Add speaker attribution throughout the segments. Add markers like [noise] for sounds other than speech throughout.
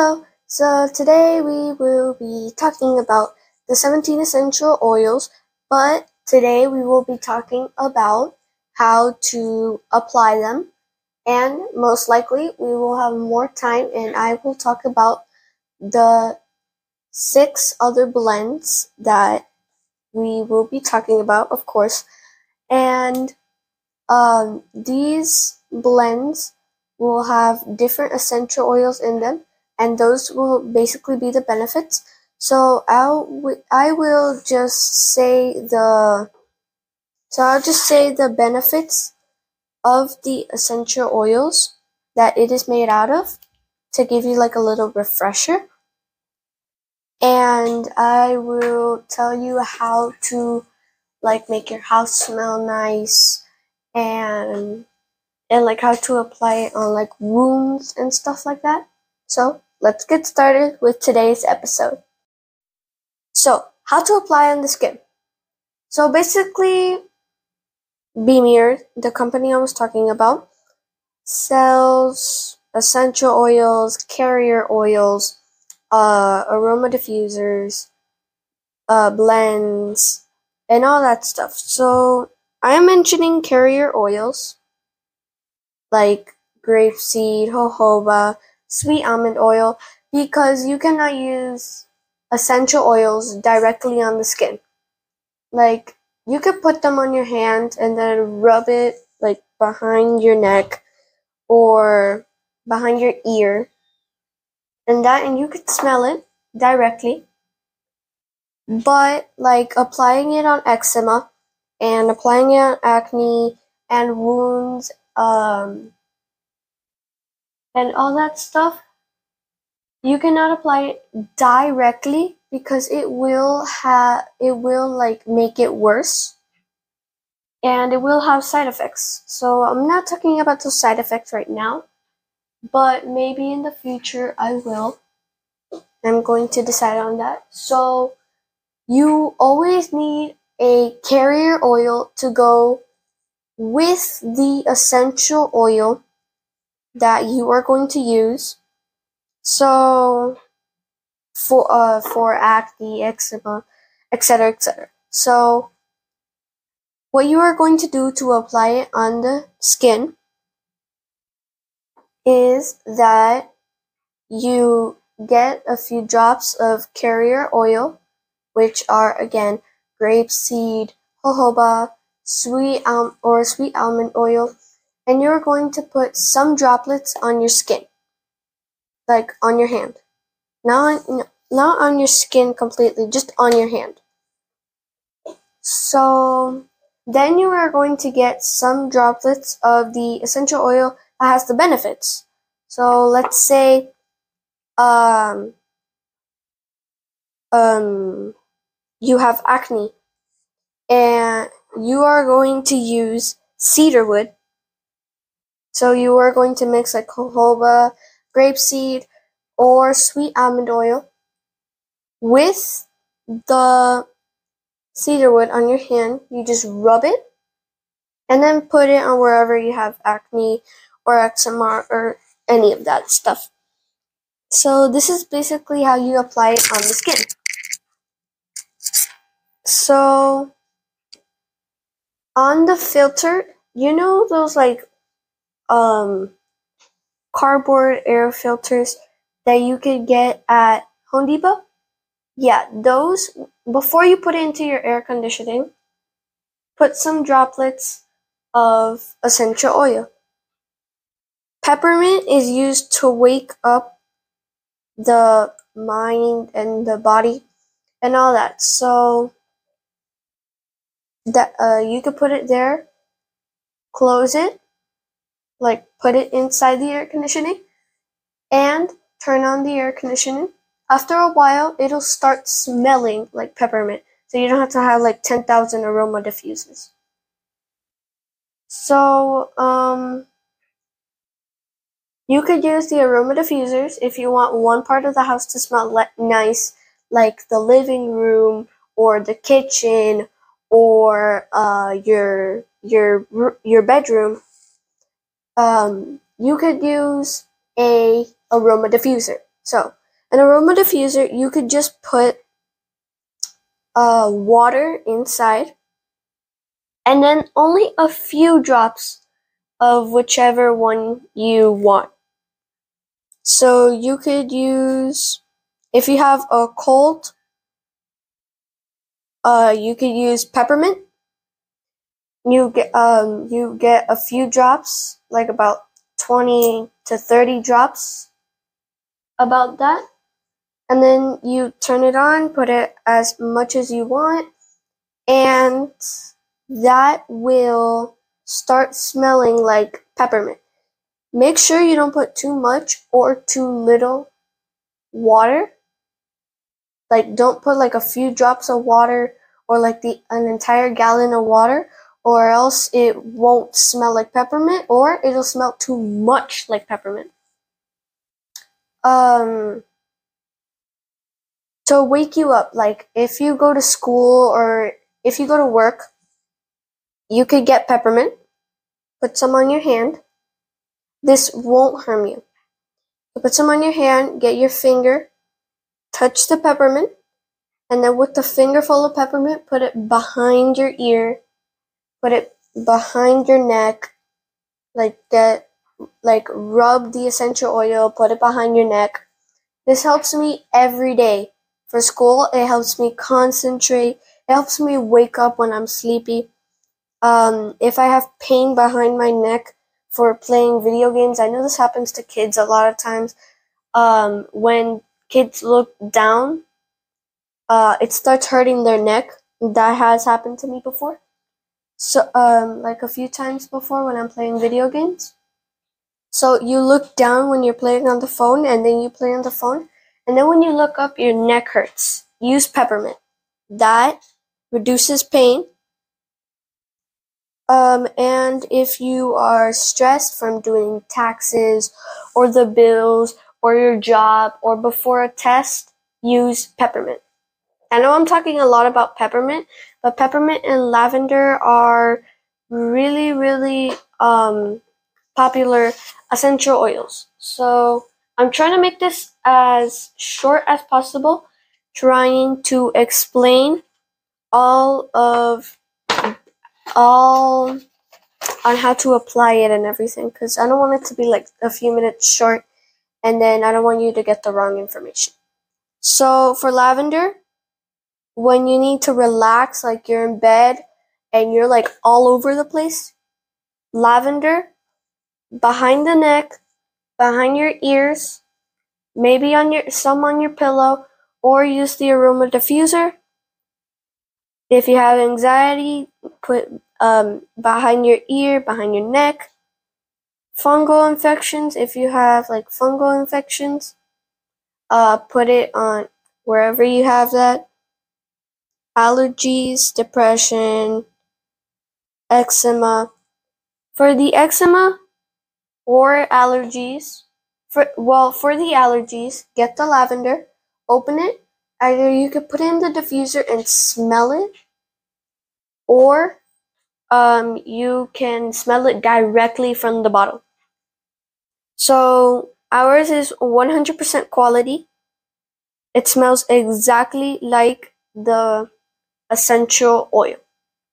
Speaker 1: Hello, so today we will be talking about the 17 essential oils, but today we will be talking about how to apply them, and most likely we will have more time and I will talk about the six other blends that we will be talking about, of course, and um, these blends will have different essential oils in them and those will basically be the benefits. So I'll I will just say the so I'll just say the benefits of the essential oils that it is made out of to give you like a little refresher. And I will tell you how to like make your house smell nice and and like how to apply it on like wounds and stuff like that. So let's get started with today's episode. So, how to apply on the skin. So basically, Beamir, the company I was talking about, sells essential oils, carrier oils, uh, aroma diffusers, uh, blends, and all that stuff. So I am mentioning carrier oils like grapeseed, jojoba, sweet almond oil because you cannot use essential oils directly on the skin. Like you could put them on your hand and then rub it like behind your neck or behind your ear and that and you could smell it directly. But like applying it on eczema and applying it on acne and wounds um and all that stuff, you cannot apply it directly because it will have it will like make it worse and it will have side effects. So I'm not talking about those side effects right now, but maybe in the future I will. I'm going to decide on that. So you always need a carrier oil to go with the essential oil that you are going to use. So for uh for acne, eczema, etc., etc. So what you are going to do to apply it on the skin is that you get a few drops of carrier oil, which are again grapeseed, jojoba, sweet or sweet almond oil, and you're going to put some droplets on your skin, like on your hand. Not on, not on your skin completely, just on your hand. So then you are going to get some droplets of the essential oil that has the benefits. So let's say um um you have acne and you are going to use cedarwood so you are going to mix like jojoba, grapeseed, or sweet almond oil with the cedarwood on your hand. You just rub it and then put it on wherever you have acne or eczema or any of that stuff. So this is basically how you apply it on the skin. So on the filter, you know those like um, cardboard air filters that you could get at Home Depot. Yeah, those, before you put it into your air conditioning, put some droplets of essential oil. Peppermint is used to wake up the mind and the body and all that. So that uh, you could put it there, close it, like put it inside the air conditioning and turn on the air conditioning. After a while, it'll start smelling like peppermint. So you don't have to have like 10,000 aroma diffusers. So, um, you could use the aroma diffusers if you want one part of the house to smell le- nice, like the living room or the kitchen or uh, your your your bedroom um, you could use a aroma diffuser. So, an aroma diffuser, you could just put uh, water inside and then only a few drops of whichever one you want. So you could use, if you have a cold, uh, you could use peppermint. You get um, you get a few drops, like about twenty to thirty drops, about that, and then you turn it on, put it as much as you want, and that will start smelling like peppermint. Make sure you don't put too much or too little water. Like don't put like a few drops of water or like the an entire gallon of water or else it won't smell like peppermint or it'll smell too much like peppermint. Um to wake you up like if you go to school or if you go to work you could get peppermint put some on your hand this won't harm you. So put some on your hand, get your finger, touch the peppermint, and then with the finger full of peppermint, put it behind your ear, put it behind your neck, like get like rub the essential oil, put it behind your neck. This helps me every day. For school, it helps me concentrate. It helps me wake up when I'm sleepy. Um, if I have pain behind my neck, for playing video games. I know this happens to kids a lot of times. Um, when kids look down, uh, it starts hurting their neck. That has happened to me before. So, um, like a few times before when I'm playing video games. So you look down when you're playing on the phone, and then you play on the phone, and then when you look up, your neck hurts. Use peppermint. That reduces pain um, and if you are stressed from doing taxes or the bills or your job or before a test, use peppermint. I know I'm talking a lot about peppermint, but peppermint and lavender are really, really um, popular essential oils. So I'm trying to make this as short as possible, trying to explain all of all on how to apply it and everything because I don't want it to be like a few minutes short and then I don't want you to get the wrong information. So for lavender, when you need to relax, like you're in bed and you're like all over the place, lavender behind the neck, behind your ears, maybe on your some on your pillow, or use the aroma diffuser if you have anxiety, put um, behind your ear, behind your neck. Fungal infections, if you have like fungal infections, uh, put it on wherever you have that. Allergies, depression, eczema. For the eczema or allergies, for well, for the allergies, get the lavender, open it, Either you could put in the diffuser and smell it, or um, you can smell it directly from the bottle. So ours is 100% quality. It smells exactly like the essential oil.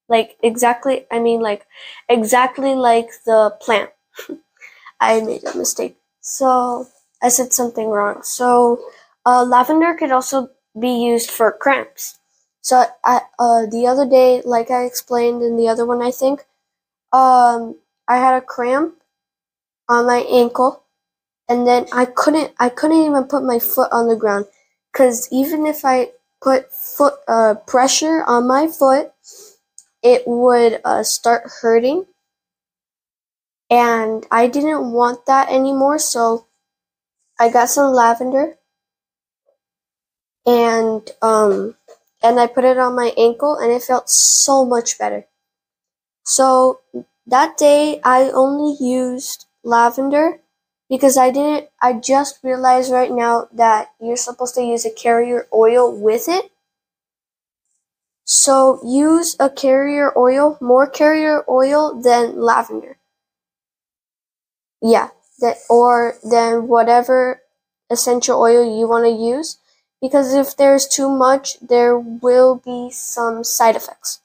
Speaker 1: Like exactly, I mean like exactly like the plant. [laughs] I made a mistake. So I said something wrong. So uh, lavender could also be used for cramps. So I, uh, the other day, like I explained in the other one, I think, um, I had a cramp on my ankle, and then I couldn't, I couldn't even put my foot on the ground, because even if I put foot uh, pressure on my foot, it would uh, start hurting, and I didn't want that anymore. So I got some lavender and um and I put it on my ankle and it felt so much better. So that day I only used lavender because I didn't I just realized right now that you're supposed to use a carrier oil with it. So use a carrier oil, more carrier oil than lavender. Yeah, that or than whatever essential oil you want to use because if there's too much, there will be some side effects.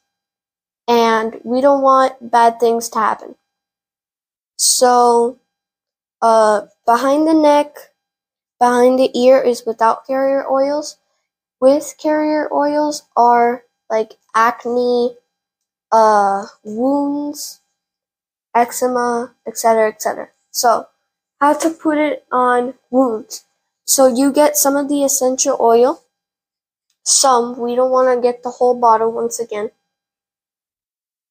Speaker 1: And we don't want bad things to happen. So, uh, behind the neck, behind the ear is without carrier oils. With carrier oils are like acne, uh, wounds, eczema, etc., etc. So, how to put it on wounds. So you get some of the essential oil. Some, we don't want to get the whole bottle once again.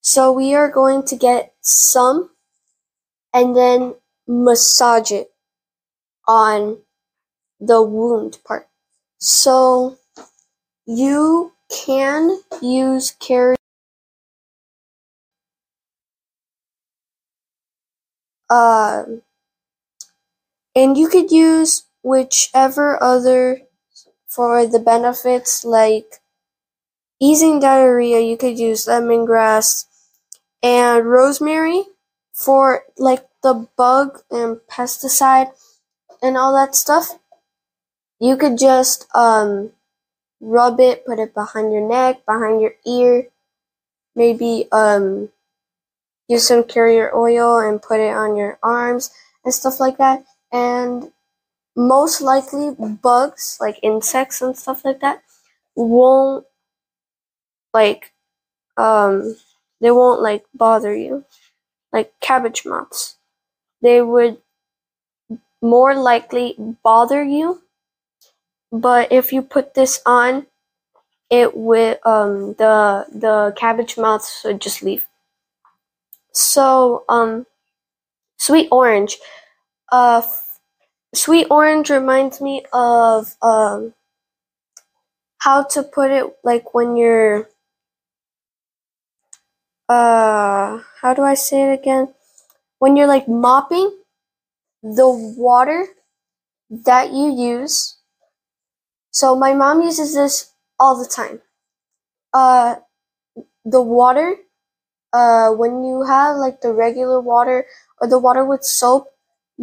Speaker 1: So we are going to get some and then massage it on the wound part. So you can use carry uh, and you could use whichever other for the benefits like easing diarrhea you could use lemongrass and rosemary for like the bug and pesticide and all that stuff you could just um rub it put it behind your neck behind your ear maybe um use some carrier oil and put it on your arms and stuff like that. And most likely bugs like insects and stuff like that won't like um they won't like bother you. Like cabbage moths they would more likely bother you. But if you put this on it would um the the cabbage moths would just leave. So um sweet orange. Uh Sweet orange reminds me of um, how to put it like when you're uh how do I say it again? When you're like mopping the water that you use. So my mom uses this all the time. Uh the water uh when you have like the regular water or the water with soap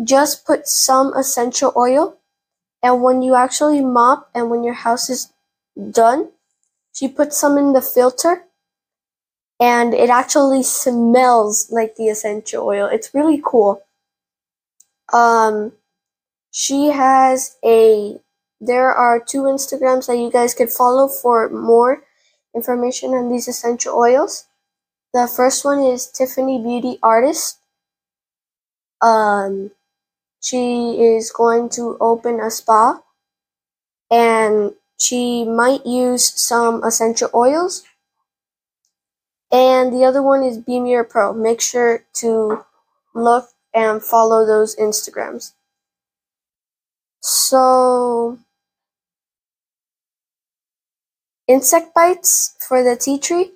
Speaker 1: just put some essential oil and when you actually mop and when your house is done, she puts some in the filter and it actually smells like the essential oil. It's really cool. Um, she has a, there are two Instagrams that you guys could follow for more information on these essential oils. The first one is Tiffany Beauty Artist. Um, she is going to open a spa and she might use some essential oils. And the other one is Beamier Pro. Make sure to look and follow those Instagrams. So, insect bites for the tea tree.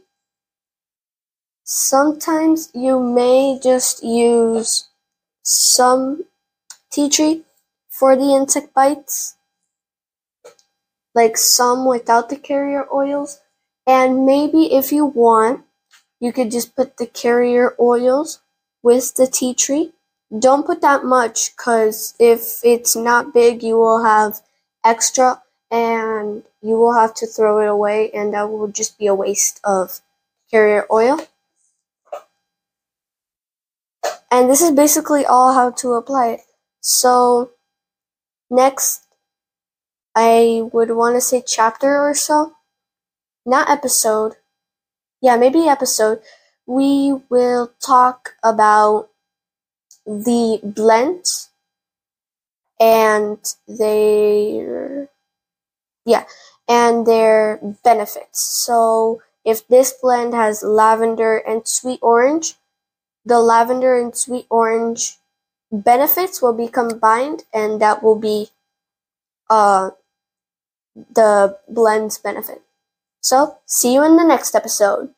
Speaker 1: Sometimes you may just use some tea tree for the insect bites, like some without the carrier oils. And maybe if you want, you could just put the carrier oils with the tea tree. Don't put that much because if it's not big, you will have extra and you will have to throw it away, and that will just be a waste of carrier oil. And this is basically all how to apply it. So next, I would want to say chapter or so, not episode. Yeah, maybe episode. We will talk about the blends and their yeah and their benefits. So if this blend has lavender and sweet orange, the lavender and sweet orange benefits will be combined and that will be uh, the blends benefit. So, see you in the next episode.